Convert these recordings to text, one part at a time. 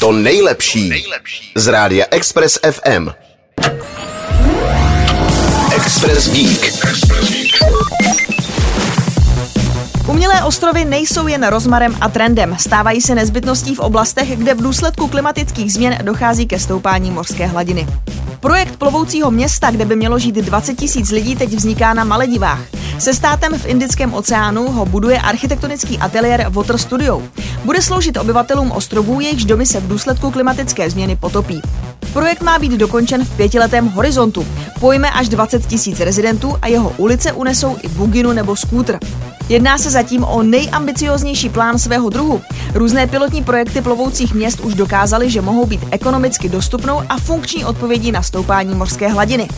To nejlepší z rádia Express FM. Express Geek. Umělé ostrovy nejsou jen rozmarem a trendem, stávají se nezbytností v oblastech, kde v důsledku klimatických změn dochází ke stoupání mořské hladiny. Projekt plovoucího města, kde by mělo žít 20 tisíc lidí, teď vzniká na Maledivách. Se státem v Indickém oceánu ho buduje architektonický ateliér Water Studio. Bude sloužit obyvatelům ostrovů, jejichž domy se v důsledku klimatické změny potopí. Projekt má být dokončen v pětiletém horizontu. Pojme až 20 tisíc rezidentů a jeho ulice unesou i buginu nebo skútr. Jedná se zatím o nejambicioznější plán svého druhu. Různé pilotní projekty plovoucích měst už dokázaly, že mohou být ekonomicky dostupnou a funkční odpovědí na stoupání mořské hladiny.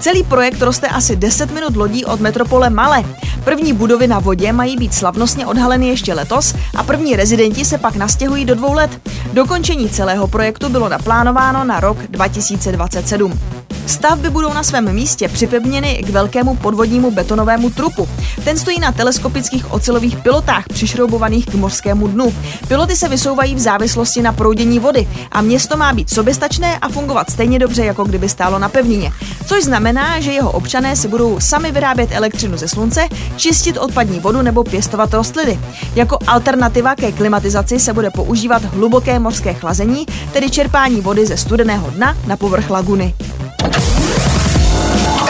Celý projekt roste asi 10 minut lodí od metropole Male. První budovy na vodě mají být slavnostně odhaleny ještě letos a první rezidenti se pak nastěhují do dvou let. Dokončení celého projektu bylo naplánováno na rok 2027. Stavby budou na svém místě připevněny k velkému podvodnímu betonovému trupu. Ten stojí na teleskopických ocelových pilotách přišroubovaných k mořskému dnu. Piloty se vysouvají v závislosti na proudění vody a město má být soběstačné a fungovat stejně dobře, jako kdyby stálo na pevnině. Což znamená, že jeho občané si budou sami vyrábět elektřinu ze slunce, čistit odpadní vodu nebo pěstovat rostliny. Jako alternativa ke klimatizaci se bude používat hluboké mořské chlazení, tedy čerpání vody ze studeného dna na povrch laguny.